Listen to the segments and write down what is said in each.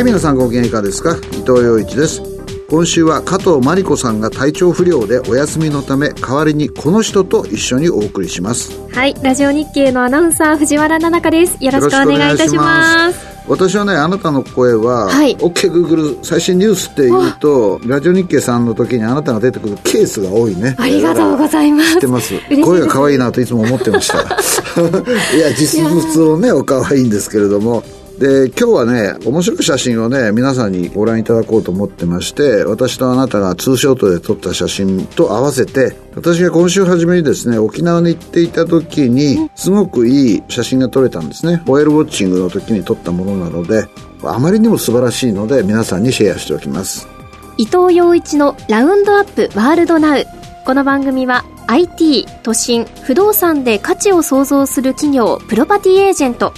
はい皆さんご機嫌いかがですか？伊藤洋一です。今週は加藤真理子さんが体調不良でお休みのため代わりにこの人と一緒にお送りします。はいラジオ日経のアナウンサー藤原奈々香です。よろしくお願いいたします。私はねあなたの声は、はい、OKGoogle 最新ニュースっていうとラジオ日経さんの時にあなたが出てくるケースが多いね。ありがとうございます。知ってます。声が可愛いなといつも思ってました。いや実物をねお可愛いんですけれどもで、今日はね、面白い写真をね、皆さんにご覧いただこうと思ってまして、私とあなたがツーショットで撮った写真と合わせて、私が今週初めにですね、沖縄に行っていた時に、すごくいい写真が撮れたんですね。ホエールウォッチングの時に撮ったものなので、あまりにも素晴らしいので、皆さんにシェアしておきます。伊藤洋一のラウンドアップワールドナウ。この番組は IT、都心、不動産で価値を創造する企業、プロパティエージェント、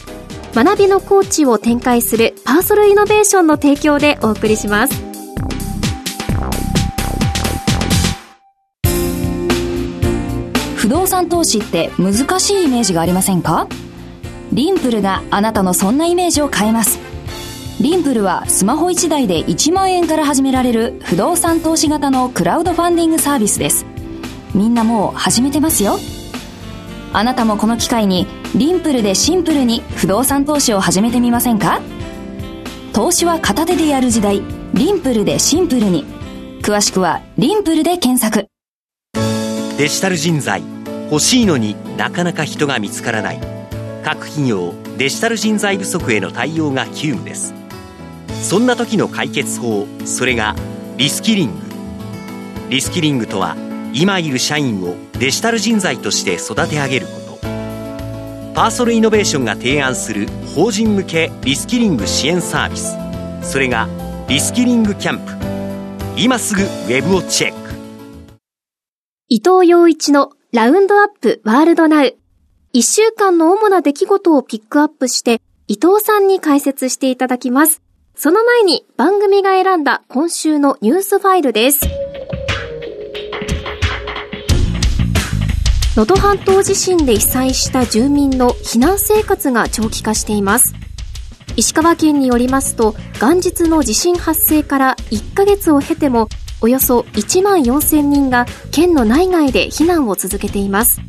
学びのコーチを展開するパーソルイノベーションの提供でお送りします。不動産投資って難しいイメージがありませんか？リンプルがあなたのそんなイメージを変えます。リンプルはスマホ1台で1万円から始められる不動産投資型のクラウドファンディングサービスです。みんなもう始めてますよ。あなたもこの機会にリンプルでシンプルに不動産投資を始めてみませんか？投資は片手でやる時代。リンプルでシンプルに。詳しくはリンプルで検索。デジタル人材。欲しいのになかなか人が見つからない。各企業デジタル人材不足への対応が急務です。そんな時の解決法それがリスキリング。リスキリングとは今いる社員をデジタル人材として育て上げること。パーソルイノベーションが提案する法人向けリスキリング支援サービス。それがリスキリングキャンプ。今すぐウェブをチェック。伊藤洋一のラウンドアップワールドナウ。一週間の主な出来事をピックアップして伊藤さんに解説していただきます。その前に番組が選んだ今週のニュースファイルです。能登半島地震で被災した住民の避難生活が長期化しています。石川県によりますと元日の地震発生から1ヶ月を経てもおよそ1万4000人が県の内外で避難を続けています。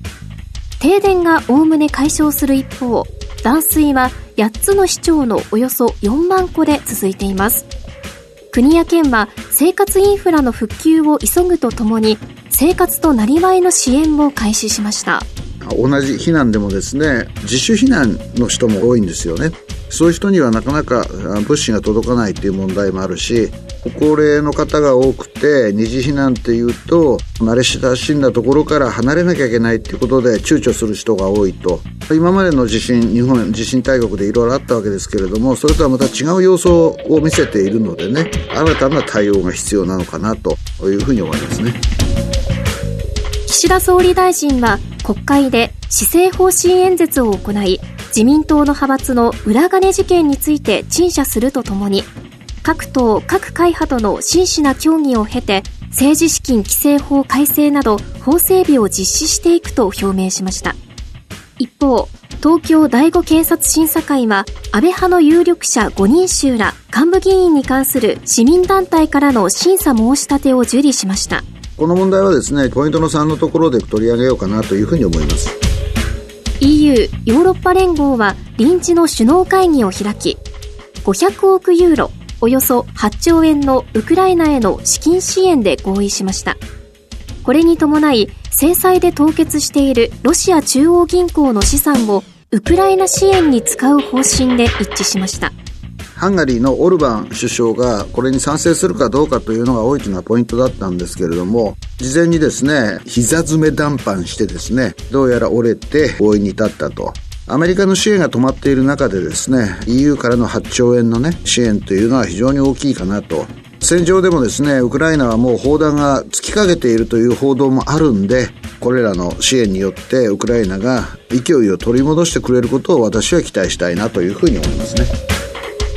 停電がおおむね解消する一方断水は8つの市町のおよそ4万戸で続いています。国や県は生活インフラの復旧を急ぐとともに生活となりわいの支援を開始しました。同じ避難でもですね自主避難の人も多いんですよね。そういう人にはなかなか物資が届かないっていう問題もあるし高齢の方が多くて二次避難っていうと慣れ親しんだところから離れなきゃいけないっていうことで躊躇する人が多いと。今までの地震日本地震大国でいろいろあったわけですけれどもそれとはまた違う様相を見せているのでね新たな対応が必要なのかなというふうに思いますね。岸田総理大臣は国会で施政方針演説を行い自民党の派閥の裏金事件について陳謝するとともに各党各会派との真摯な協議を経て政治資金規正法改正など法整備を実施していくと表明しました。一方東京第五検察審査会は安倍派の有力者5人衆ら幹部議員に関する市民団体からの審査申し立てを受理しました。この問題はですねポイントの3のところで取り上げようかなというふうに思います。EU ヨーロッパ連合は臨時の首脳会議を開き500億ユーロおよそ8兆円のウクライナへの資金支援で合意しました。これに伴い制裁で凍結しているロシア中央銀行の資産をウクライナ支援に使う方針で一致しました。ハンガリーのオルバン首相がこれに賛成するかどうかというのが大きなポイントだったんですけれども、事前にですね、膝詰め談判してですね、どうやら折れて合意に至ったと。アメリカの支援が止まっている中でですね、EU からの8兆円のね、支援というのは非常に大きいかなと。戦場でもですね、ウクライナはもう砲弾が突きかけているという報道もあるんで、これらの支援によってウクライナが勢いを取り戻してくれることを私は期待したいなというふうに思いますね。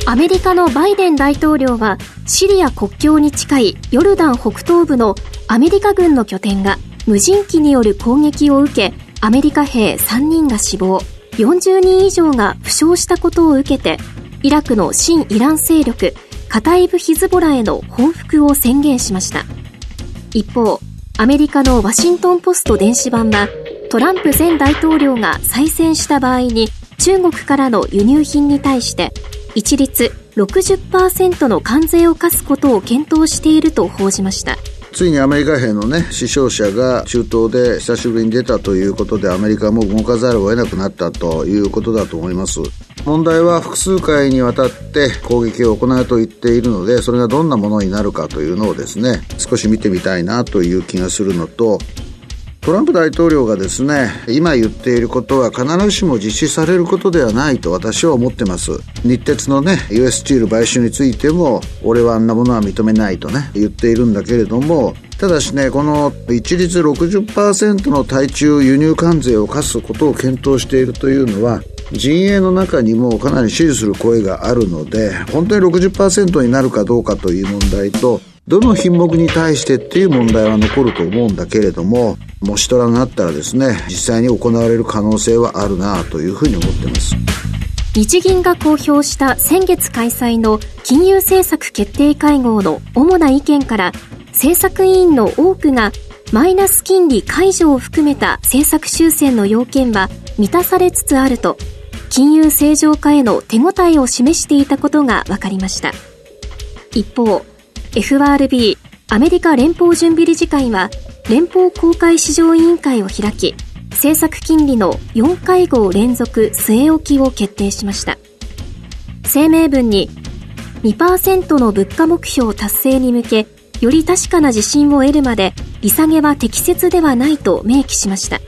アメリカのバイデン大統領はシリア国境に近いヨルダン北東部のアメリカ軍の拠点が無人機による攻撃を受けアメリカ兵3人が死亡40人以上が負傷したことを受けてイラクの新イラン勢力カタイブ・ヒズボラへの報復を宣言しました。一方アメリカのワシントン・ポスト電子版はトランプ前大統領が再選した場合に中国からの輸入品に対して一律60%の関税を課すことを検討していると報じましたついにアメリカ兵のね、死傷者が中東で久しぶりに出たということで、アメリカも動かざるを得なくなったということだと思います。問題は複数回にわたって攻撃を行うと言っているので、それがどんなものになるかというのをですね、少し見てみたいなという気がするのと、トランプ大統領がですね、今言っていることは必ずしも実施されることではないと私は思ってます。日鉄のね、US スチール買収についても、俺はあんなものは認めないとね、言っているんだけれども、ただしね、この一律60%の対中輸入関税を課すことを検討しているというのは、陣営の中にもかなり支持する声があるので、本当に60%になるかどうかという問題と、どの品目に対してっていう問題は残ると思うんだけれども、もしトラがあったらですね、実際に行われる可能性はあるなというふうに思ってます。日銀が公表した先月開催の金融政策決定会合の主な意見から政策委員の多くがマイナス金利解除を含めた政策修正の要件は満たされつつあると金融正常化への手応えを示していたことが分かりました一方 FRB アメリカ連邦準備理事会は連邦公開市場委員会を開き政策金利の4会合連続据え置きを決定しました。声明文に2%の物価目標達成に向けより確かな自信を得るまで利下げは適切ではないと明記しました。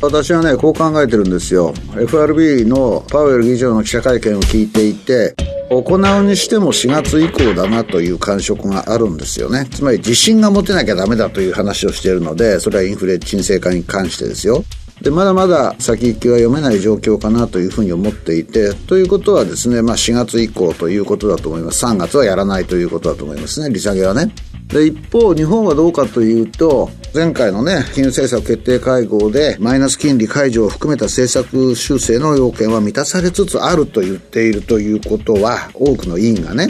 私はねこう考えてるんですよ。FRB のパウエル議長の記者会見を聞いていて行うにしても4月以降だなという感触があるんですよね。つまり自信が持てなきゃダメだという話をしているので、それはインフレ沈静化に関してですよ。で、まだまだ先行きは読めない状況かなというふうに思っていて、ということはですね、まあ4月以降ということだと思います。3月はやらないということだと思いますね、利下げはね。で、一方、日本はどうかというと、前回のね、金融政策決定会合で、マイナス金利解除を含めた政策修正の要件は満たされつつあると言っているということは、多くの委員がね、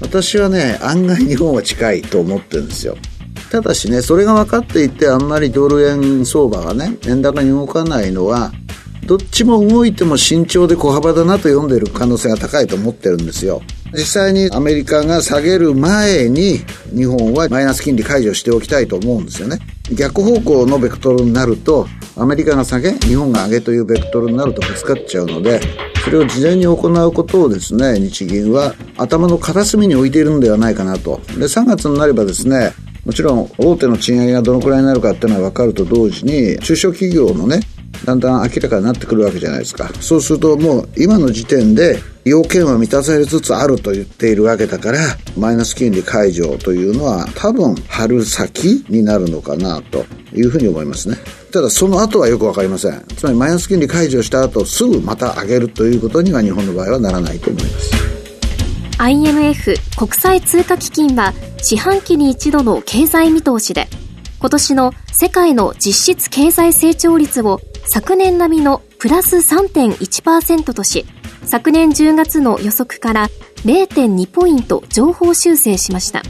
私はね、案外日本は近いと思ってるんですよ。ただしね、それが分かっていて、あんまりドル円相場がね、円高に動かないのは、どっちも動いても慎重で小幅だなと読んでいる可能性が高いと思ってるんですよ。実際にアメリカが下げる前に日本はマイナス金利解除しておきたいと思うんですよね。逆方向のベクトルになるとアメリカが下げ、日本が上げというベクトルになるとぶつかっちゃうので、それを事前に行うことをですね、日銀は頭の片隅に置いているんではないかなと。で、3月になればですね、もちろん大手の賃上げがどのくらいになるかっていうのは分かると同時に、中小企業のね、だんだん明らかになってくるわけじゃないですか。そうするともう今の時点で要件は満たされつつあると言っているわけだから、マイナス金利解除というのは多分春先になるのかなというふうに思いますね。ただその後はよくわかりません。つまりマイナス金利解除した後すぐまた上げるということには日本の場合はならないと思います。IMF 国際通貨基金は四半期に一度の経済見通しで今年の世界の実質経済成長率を昨年並みのプラス3.1%とし、昨年10月の予測から0.2ポイント上方修正しました。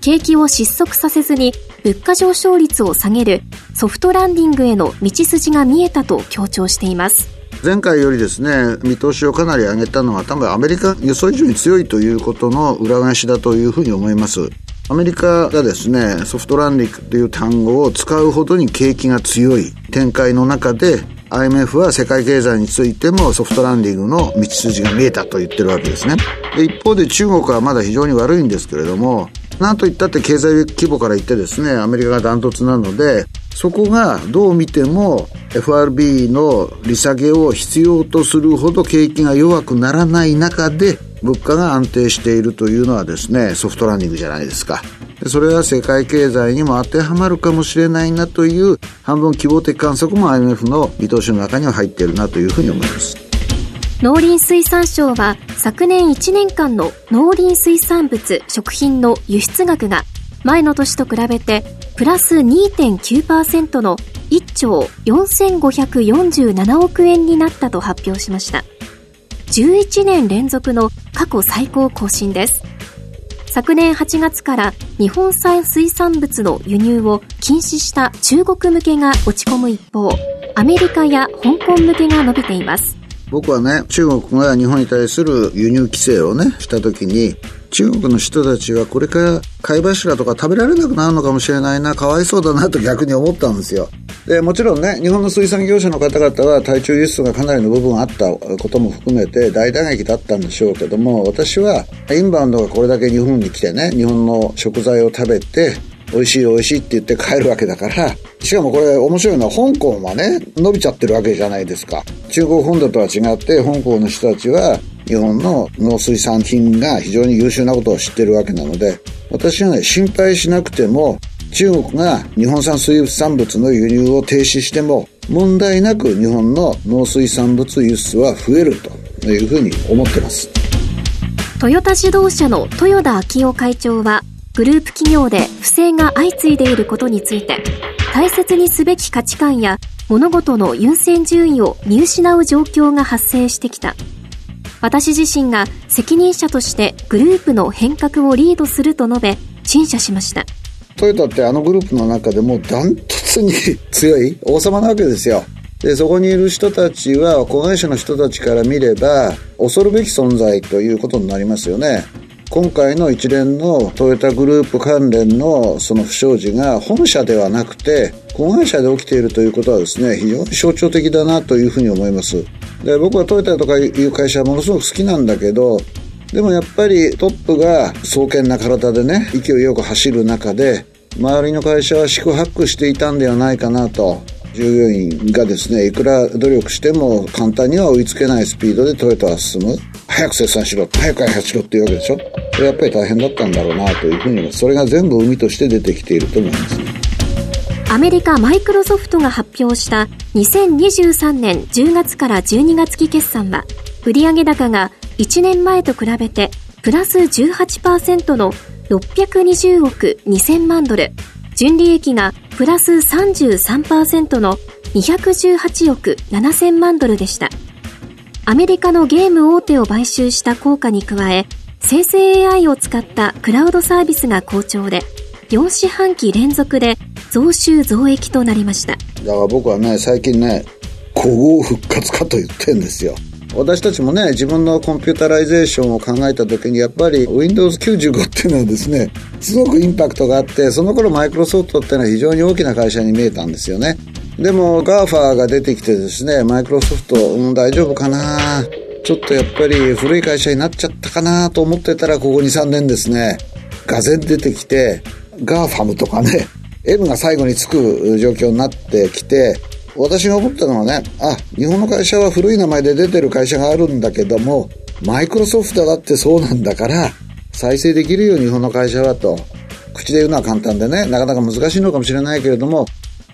景気を失速させずに物価上昇率を下げるソフトランディングへの道筋が見えたと強調しています。前回よりですね、見通しをかなり上げたのは多分アメリカ予想以上に強いということの裏返しだというふうに思います。アメリカがですね、ソフトランディングという単語を使うほどに景気が強い展開の中で、IMF は世界経済についてもソフトランディングの道筋が見えたと言ってるわけですね。で、一方で中国はまだ非常に悪いんですけれども、なんといったって経済規模から言ってですね、アメリカがダントツなので、そこがどう見ても FRB の利下げを必要とするほど景気が弱くならない中で物価が安定しているというのはですね、ソフトランディングじゃないですか。それは世界経済にも当てはまるかもしれないなという半分希望的観測も IMF の見通しの中には入っているなというふうに思います。農林水産省は昨年1年間の農林水産物食品の輸出額が前の年と比べてプラス2.9%の1兆4547億円になったと発表しました11年連続の過去最高更新です昨年8月から日本産水産物の輸入を禁止した中国向けが落ち込む一方、アメリカや香港向けが伸びています。僕はね、中国が日本に対する輸入規制をね、したときに、中国の人たちはこれから貝柱とか食べられなくなるのかもしれないな、かわいそうだなと逆に思ったんですよ。で、もちろんね、日本の水産業者の方々は対中輸出がかなりの部分あったことも含めて大打撃だったんでしょうけども、私はインバウンドがこれだけ日本に来てね、日本の食材を食べて、美味しい美味しいって言って帰るわけだから、しかもこれ面白いのは香港はね、伸びちゃってるわけじゃないですか。中国本土とは違って、香港の人たちは日本の農水産品が非常に優秀なことを知ってるわけなので、私はね、心配しなくても、中国が日本産水産物の輸入を停止しても、問題なく日本の農水産物輸出は増えるというふうに思ってます。トヨタ自動車の豊田昭夫会長は、グループ企業で不正が相次いでいることについて、大切にすべき価値観や物事の優先順位を見失う状況が発生してきた。私自身が責任者としてグループの変革をリードすると述べ、陳謝しました。トヨタってあのグループの中でもダントツに強い王様なわけですよ。で、そこにいる人たちは、子会社の人たちから見れば、恐るべき存在ということになりますよね。今回の一連のトヨタグループ関連のその不祥事が本社ではなくて子会社で起きているということはですね非常に象徴的だなというふうに思います。で僕はトヨタとかいう会社はものすごく好きなんだけどでもやっぱりトップが壮健な体でね勢いよく走る中で周りの会社は四苦八苦していたんではないかなと従業員がですねいくら努力しても簡単には追いつけないスピードでトヨタは進む。早く生産しろ早く開発しろっていうわけでしょ？やっぱり大変だったんだろうなというふうにそれが全部海として出てきていると思います。アメリカマイクロソフトが発表した2023年10月から12月期決算は売上高が1年前と比べてプラス18%の620億2000万ドル純利益がプラス33%の218億7000万ドルでした。アメリカのゲーム大手を買収した効果に加え、生成 AI を使ったクラウドサービスが好調で、4四半期連続で増収増益となりました。だから僕はね、最近ね、古豪復活かと言ってんですよ。私たちもね、自分の computerization を考えた時に、やっぱり Windows 95っていうのはですね、すごくインパクトがあって、その頃マイクロソフトっていうのは非常に大きな会社に見えたんですよね。でも GAFA が出てきてですね、マイクロソフト、うん、大丈夫かな？ちょっとやっぱり古い会社になっちゃったかなと思ってたら、ここ2、3年ですね、がぜ出てきて、GAFAM とかね、M が最後につく状況になってきて、私が思ったのはね、あ、日本の会社は古い名前で出てる会社があるんだけども、マイクロソフトだってそうなんだから、再生できるよ、日本の会社はと。口で言うのは簡単でね、なかなか難しいのかもしれないけれども、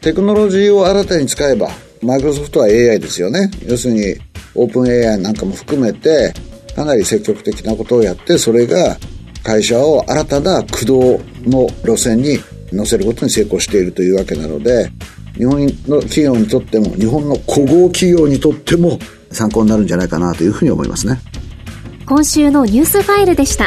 テクノロジーを新たに使えば、マイクロソフトは AI ですよね。要するに、オープン AI なんかも含めて、かなり積極的なことをやって、それが会社を新たな駆動の路線に乗せることに成功しているというわけなので、日本の企業にとっても、日本の古豪企業にとっても参考になるんじゃないかなというふうに思いますね。今週のニュースファイルでした。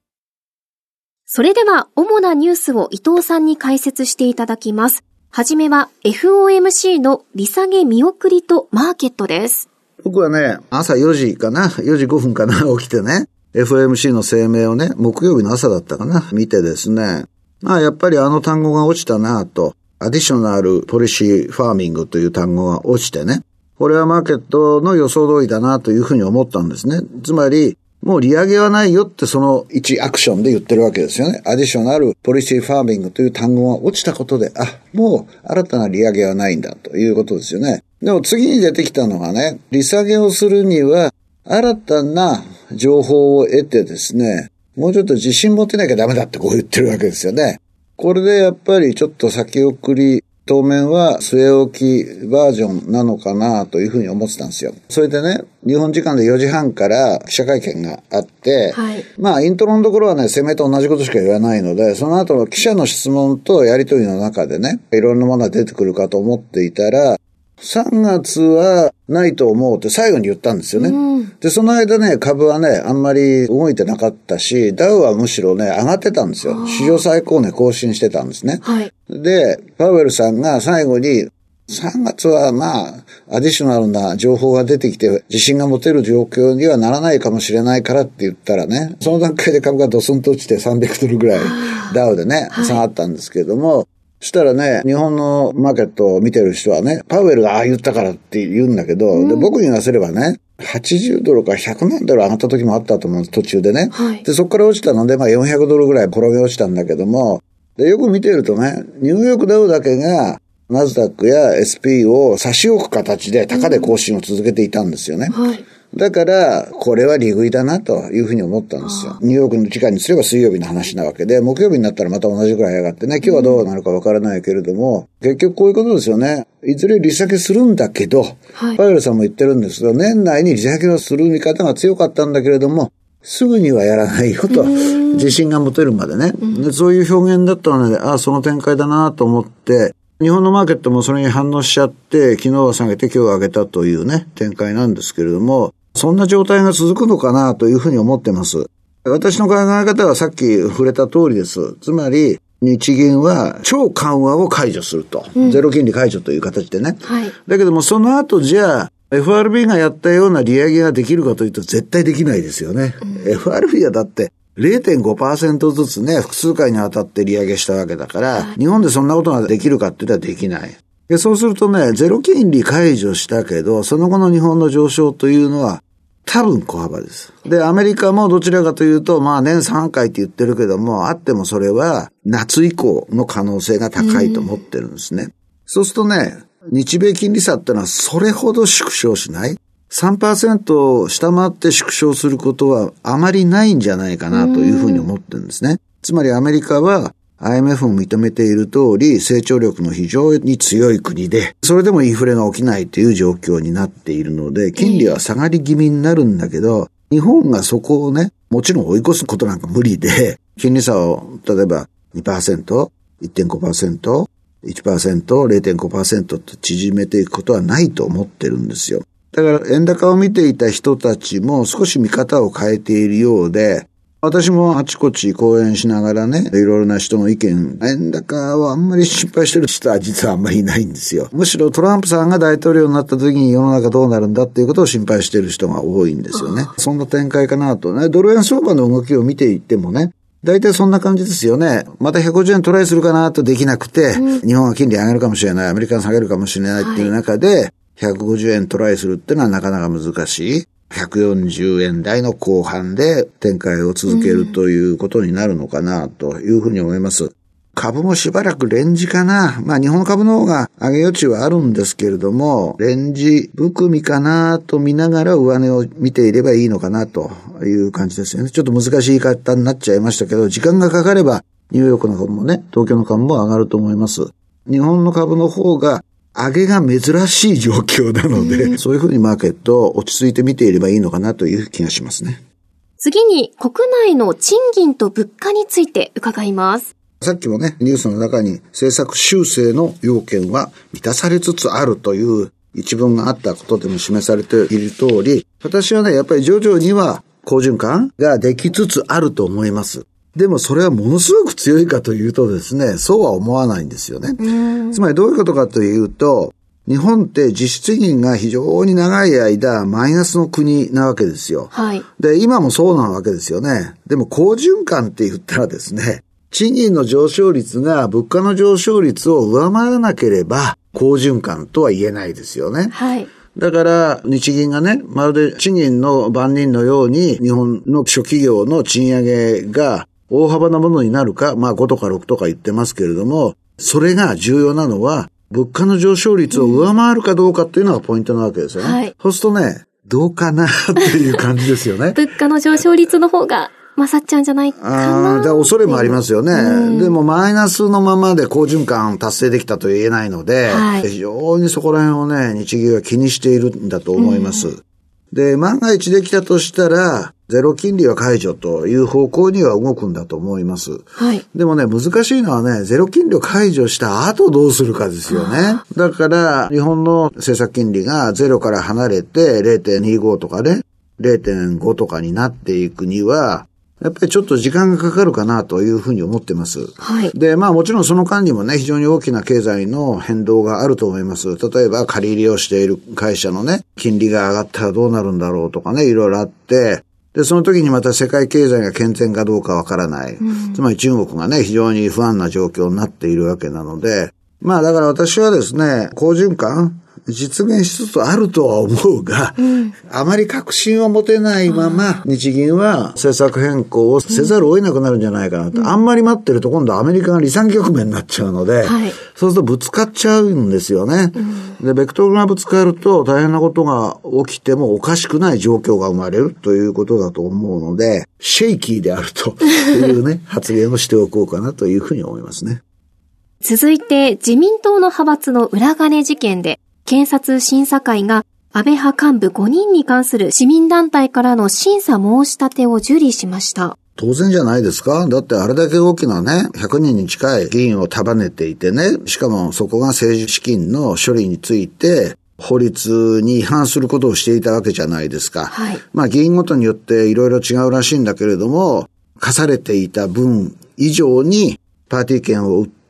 それでは、主なニュースを伊藤さんに解説していただきます。はじめは FOMC の利下げ見送りとマーケットです。僕はね、朝4時かな、4時5分かな、起きてね、FOMC の声明をね、木曜日の朝だったかな、見てですね、まあやっぱりあの単語が落ちたなと、 additional policy firming という単語が落ちてね、これはマーケットの予想通りだなというふうに思ったんですね。つまり、もう利上げはないよってその1アクションで言ってるわけですよね。 additional policy firming という単語が落ちたことで、あ、もう新たな利上げはないんだということですよね。でも次に出てきたのがね、利下げをするには、新たな情報を得てですね、もうちょっと自信持てなきゃダメだってこう言ってるわけですよね。これでやっぱりちょっと先送り当面は据え置きバージョンなのかなというふうに思ってたんですよ。それでね、日本時間で4時半から記者会見があって、はい、まあイントロのところはね、攻めと同じことしか言わないので、その後の記者の質問とやりとりの中でね、いろんなものが出てくるかと思っていたら、3月はないと思うって最後に言ったんですよね。うん、で、その間ね、株はね、あんまり動いてなかったし、ダウはむしろね、上がってたんですよ。史上最高値更新してたんですね。はい、で、パウエルさんが最後に、3月はまあ、アディショナルな情報が出てきて、自信が持てる状況にはならないかもしれないからって言ったらね、その段階で株がドスンと落ちて300ドルぐらいダウでね、下がったんですけれども、そしたらね、日本のマーケットを見てる人はね、パウエルがああ言ったからって言うんだけど、うん、で僕に言わせればね、80ドルから100万ドル上がった時もあったと思うんです、途中でね。はい、で、そこから落ちたので、まあ400ドルぐらい転げ落ちたんだけども、でよく見てるとね、ニューヨークダウだけが、ナスダックや SP を差し置く形で高値更新を続けていたんですよね。うんはいだから、これは利食いだなというふうに思ったんですよ。ニューヨークの時間にすれば水曜日の話なわけで、木曜日になったらまた同じくらい上がってね、今日はどうなるかわからないけれども、結局こういうことですよね。いずれ利下げするんだけど、はい、パウエルさんも言ってるんですけど、年内に利下げをする見方が強かったんだけれども、すぐにはやらないよと、自信が持てるまでね。でそういう表現だったので、ああ、その展開だなと思って、日本のマーケットもそれに反応しちゃって、昨日は下げて今日は上げたというね、展開なんですけれども、そんな状態が続くのかなというふうに思ってます。私の考え方はさっき触れた通りです。つまり、日銀は超緩和を解除すると。うん、ゼロ金利解除という形でね。はい、だけどもその後じゃあ、FRB がやったような利上げができるかというと絶対できないですよね。うん、FRB はだって0.5%ずつね、複数回にわたって利上げしたわけだから、はい、日本でそんなことができるかって言ったらできない。でそうするとね、ゼロ金利解除したけど、その後の日本の上昇というのは、多分小幅です。で、アメリカもどちらかというと、まあ年3回って言ってるけども、あってもそれは夏以降の可能性が高いと思ってるんですね。そうするとね、日米金利差ってのはそれほど縮小しない。3%を下回って縮小することはあまりないんじゃないかなというふうに思ってるんですね。つまりアメリカは IMF も認めている通り、成長力の非常に強い国で、それでもインフレが起きないという状況になっているので、金利は下がり気味になるんだけど、日本がそこをね、もちろん追い越すことなんか無理で、金利差を、例えば2%、1.5%、1%、0.5%と縮めていくことはないと思ってるんですよ。だから円高を見ていた人たちも少し見方を変えているようで、私もあちこち講演しながらね、いろいろな人の意見、円高はあんまり心配してる人は実はあんまりいないんですよ。むしろトランプさんが大統領になった時に世の中どうなるんだっていうことを心配してる人が多いんですよね。そんな展開かなとね。ドル円相場の動きを見ていってもね、大体そんな感じですよね。また150円トライするかなとできなくて、うん、日本は金利上げるかもしれない、アメリカが下げるかもしれないっていう中で、はい、150円トライするってのはなかなか難しい。140円台の後半で展開を続けるということになるのかなというふうに思います。株もしばらくレンジかな。まあ日本株の方が上げ余地はあるんですけれども、レンジ含みかなと見ながら上値を見ていればいいのかなという感じですよね。ちょっと難しい言い方になっちゃいましたけど、時間がかかればニューヨークの株もね、東京の株も上がると思います。日本の株の方が上げが珍しい状況なので、そういうふうにマーケットを落ち着いて見ていればいいのかなという気がしますね。次に国内の賃金と物価について伺います。さっきもね、ニュースの中に政策修正の要件は満たされつつあるという一文があったことでも示されている通り、私はね、やっぱり徐々には好循環ができつつあると思います。でもそれはものすごく強いかというとですね、そうは思わないんですよね。つまりどういうことかというと、日本って実質金が非常に長い間マイナスの国なわけですよ。はい。で、今もそうなわけですよね。でも好循環って言ったらですね、賃金の上昇率が物価の上昇率を上回らなければ好循環とは言えないですよね。はい。だから、日銀がね、まるで賃金の番人のように、日本の諸企業の賃上げが大幅なものになるか、まあ5とか6とか言ってますけれども、それが重要なのは、物価の上昇率を上回るかどうかっていうのがポイントなわけですよね。はい、そうするとね、どうかなっていう感じですよね。物価の上昇率の方が勝っちゃうんじゃないかな。ああ、恐れもありますよね。うん、でもマイナスのままで好循環達成できたと言えないので、はい、非常にそこら辺をね、日銀は気にしているんだと思います。うん、で、万が一できたとしたら、ゼロ金利は解除という方向には動くんだと思います。はい。でもね、難しいのはね、ゼロ金利を解除した後どうするかですよね。だから、日本の政策金利がゼロから離れて0.25とかね、0.5とかになっていくには、やっぱりちょっと時間がかかるかなというふうに思ってます。はい。で、まあもちろんその間にもね、非常に大きな経済の変動があると思います。例えば借り入れをしている会社のね、金利が上がったらどうなるんだろうとかね、いろいろあって、で、その時にまた世界経済が健全かどうかわからない。うん、つまり中国がね、非常に不安な状況になっているわけなので、まあだから私はですね、好循環実現しつつあるとは思うが、うん、あまり確信を持てないまま、日銀は政策変更をせざるを得なくなるんじゃないかなと。うん、あんまり待ってると今度アメリカが離散局面になっちゃうので、はい、そうするとぶつかっちゃうんですよね。うん、で、ベクトルがぶつかると大変なことが起きてもおかしくない状況が生まれるということだと思うので、シェイキーであるというね、発言をしておこうかなというふうに思いますね。続いて、自民党の派閥の裏金事件で、検察審査会が安倍派幹部5人に関する市民団体からの審査申し立てを受理しました。当然じゃないですかだってあれだけ大きなね、100人に近い議員を束ねていてね、しかもそこが政治資金の処理について、法律に違反することをしていたわけじゃないですか。はい、まあ議員ごとによっていろいろ違うらしいんだけれども、課されていた分以上にパーティー券を売って、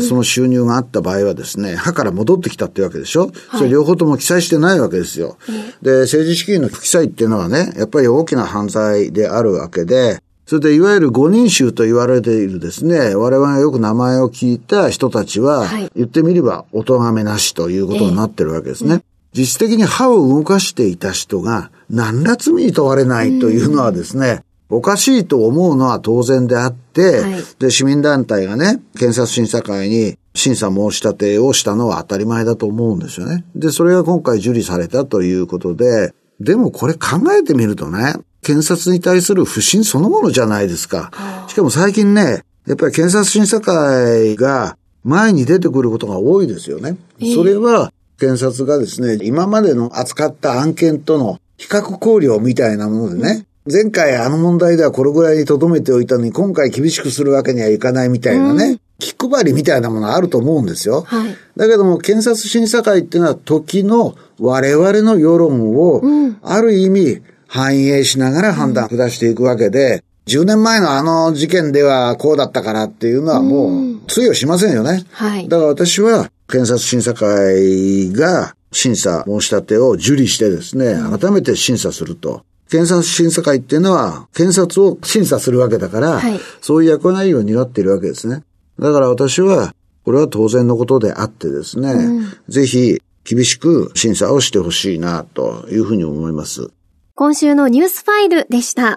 その収入があった場合はですね、歯から戻ってきたってわけでしょ、はい、それ両方とも記載してないわけですよ。で、政治資金の不記載っていうのはね、やっぱり大きな犯罪であるわけで、それでいわゆる五人衆と言われているですね、我々がよく名前を聞いた人たちは、言ってみれば、お咎めなしということになってるわけですね。えー実質的に歯を動かしていた人が何ら罪に問われないというのはですね、おかしいと思うのは当然であって、はい、で、市民団体がね、検察審査会に審査申し立てをしたのは当たり前だと思うんですよね。で、それが今回受理されたということで、でもこれ考えてみるとね、検察に対する不信そのものじゃないですか。しかも最近ね、やっぱり検察審査会が前に出てくることが多いですよね。それは、検察がですね、今までの扱った案件との比較考慮みたいなものでね、前回あの問題ではこれぐらいに留めておいたのに今回厳しくするわけにはいかないみたいなね、うん、気配りみたいなものあると思うんですよ。はい、だけども検察審査会っていうのは時の我々の世論をある意味反映しながら判断を下していくわけで、10年前のあの事件ではこうだったからっていうのはもう通用しませんよね。はい、だから私は検察審査会が審査申し立てを受理してですね、改めて審査すると。検察審査会っていうのは、検察を審査するわけだから、はい、そういう役割を担っているわけですね。だから私は、これは当然のことであってですね、うん、ぜひ厳しく審査をしてほしいなというふうに思います。今週のニュースファイルでした。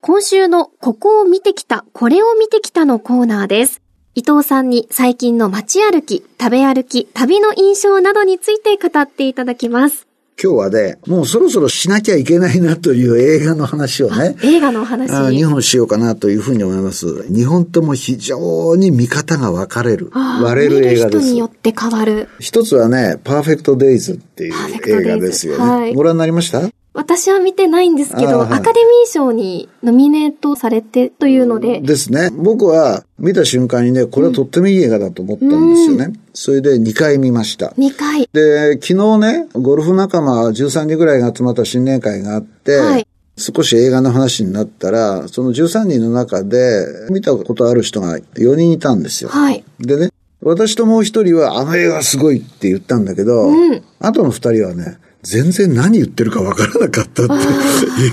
今週のここを見てきた、これを見てきたのコーナーです。伊藤さんに最近の街歩き、食べ歩き、旅の印象などについて語っていただきます。今日はね、もうそろそろしなきゃいけないなという映画の話をね。映画の話？あ2本しようかなというふうに思います。2本とも非常に見方が分かれる。割れる映画です。人によって変わる。一つはね、パーフェクトデイズっていう映画ですよね。はい、ご覧になりました？私は見てないんですけど、はい、アカデミー賞にノミネートされてというので。ですね。僕は見た瞬間にね、これはとってもいい映画だと思ったんですよね。うん、それで2回見ました。2回。で、昨日ね、ゴルフ仲間13人ぐらいが集まった新年会があって、はい、少し映画の話になったら、その13人の中で見たことある人が4人いたんですよ。はい。でね、私ともう一人はあの映画すごいって言ったんだけど、うん、あとの二人はね、全然何言ってるか分からなかったって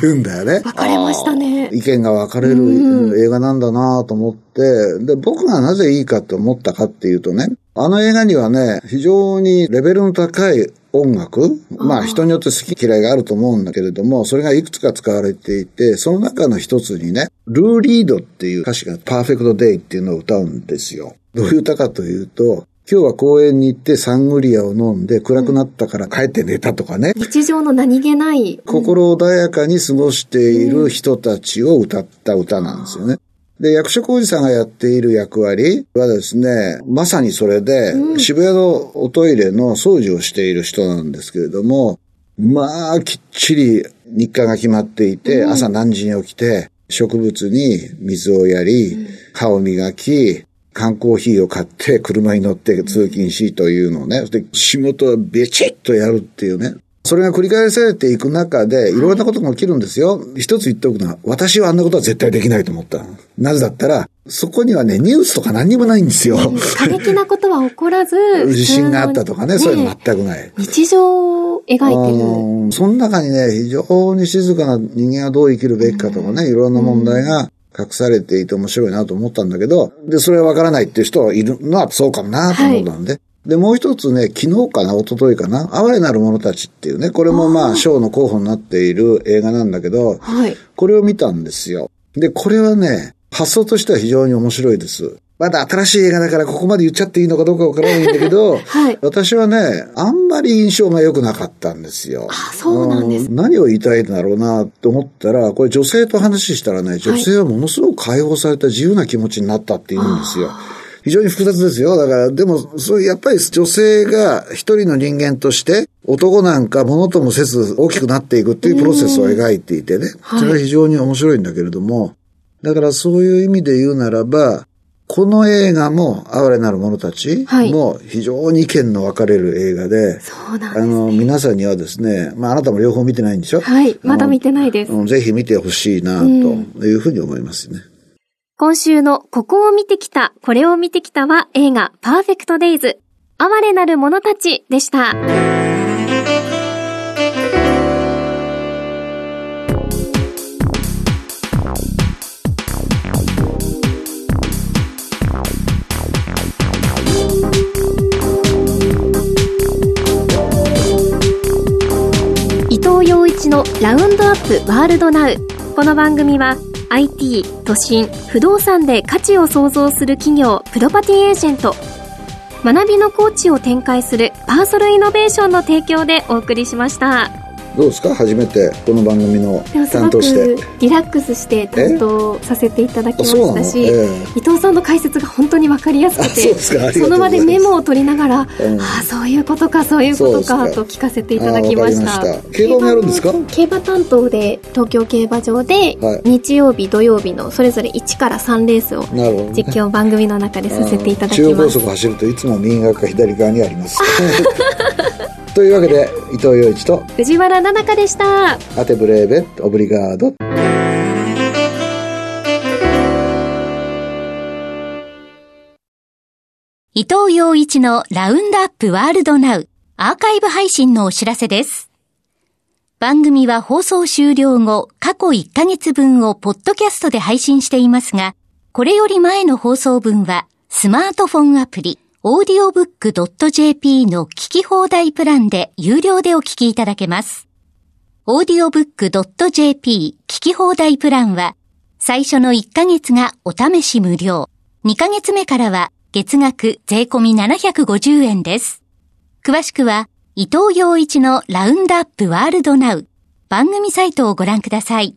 言うんだよね。分かれましたね。意見が分かれる映画なんだなと思って、で、僕がなぜいいかと思ったかっていうとね、あの映画にはね、非常にレベルの高い音楽まあ人によって好き嫌いがあると思うんだけれども、それがいくつか使われていて、その中の一つにね、ルー・リードっていう歌詞がパーフェクトデイっていうのを歌うんですよ。どういう歌かというと、今日は公園に行ってサングリアを飲んで暗くなったから帰って寝たとかね。日常の何気ない。心穏やかに過ごしている人たちを歌った歌なんですよね。で、役所広司さんがやっている役割はですね、まさにそれで、渋谷のおトイレの掃除をしている人なんですけれども、まあ、きっちり日課が決まっていて、朝何時に起きて、植物に水をやり、歯を磨き、缶コーヒーを買って車に乗って通勤しというのをね、で仕事をべちっとやるっていうね。それが繰り返されていく中で、いろんなことが起きるんですよ。一つ言っておくのは、私はあんなことは絶対できないと思った。なぜだったら、そこにはね、ニュースとか何にもないんですよ。過激なことは起こらず、地震があったとかね、そういうの全くない。日常を描いてる。うんその中にね、非常に静かな人間はどう生きるべきかとかね、いろんな問題が隠されていて面白いなと思ったんだけど、で、それはわからないっていう人がいるのはそうかもなと思ったんで。で、もう一つね、昨日かな、一昨日かな、哀れなる者たちっていうね、これもまあ、賞の候補になっている映画なんだけど、はい。これを見たんですよ。で、これはね、発想としては非常に面白いです。まだ新しい映画だからここまで言っちゃっていいのかどうかわからないんだけど、はい私はね、あんまり印象が良くなかったんですよ。あそうなんですうん何を言いたいんだろうなと思ったら、これ女性と話したらね、女性はものすごく解放された自由な気持ちになったって言うんですよ。非常に複雑ですよ。だから、でも、そういう、やっぱり女性が一人の人間として、男なんか物ともせず大きくなっていくっていうプロセスを描いていてね。はいそれは非常に面白いんだけれども、だからそういう意味で言うならば、この映画も、哀れなる者たちはいも非常に意見の分かれる映画で、そうなんです。あの、皆さんにはですね、まあ、あなたも両方見てないんでしょ？はい。まだ見てないです。うんぜひ見てほしいな、というふうに思いますね。今週のここを見てきた、これを見てきたは映画パーフェクトデイズ。哀れなる者たちでした。プワールドナウ。この番組は IT、都心、不動産で価値を創造する企業、プロパティエージェント、学びのコーチを展開するパーソルイノベーションの提供でお送りしました。どうですか？初めてこの番組のでもすごく担当して。リラックスして担当させていただきましたし、え？え伊藤さんの解説が本当にわかりやすくて、その場でメモを取りながら、うん。ああ、そういうことか、そういうことか、と聞かせていただきました。競馬もやるんですか？競馬担当で、東京競馬場で、はい。日曜日、土曜日のそれぞれ1から3レースを。実況番組の中でさせていただき中央高。速走るといつも右側か左側にあります。というわけで、伊藤洋一と、藤原奈々香でした。アテブレーベット、オブリガード。伊藤洋一のラウンドアップワールドナウアーカイブ配信のお知らせです。番組は放送終了後、過去1ヶ月分をポッドキャストで配信していますが、これより前の放送分はスマートフォンアプリ、audiobook.jp の聞き放題プランで有料でお聞きいただけます。audiobook.jp 聞き放題プランは、最初の1ヶ月がお試し無料。2ヶ月目からは月額税込み750円です。詳しくは、伊藤洋一のラウンドアップワールドナウ番組サイトをご覧ください。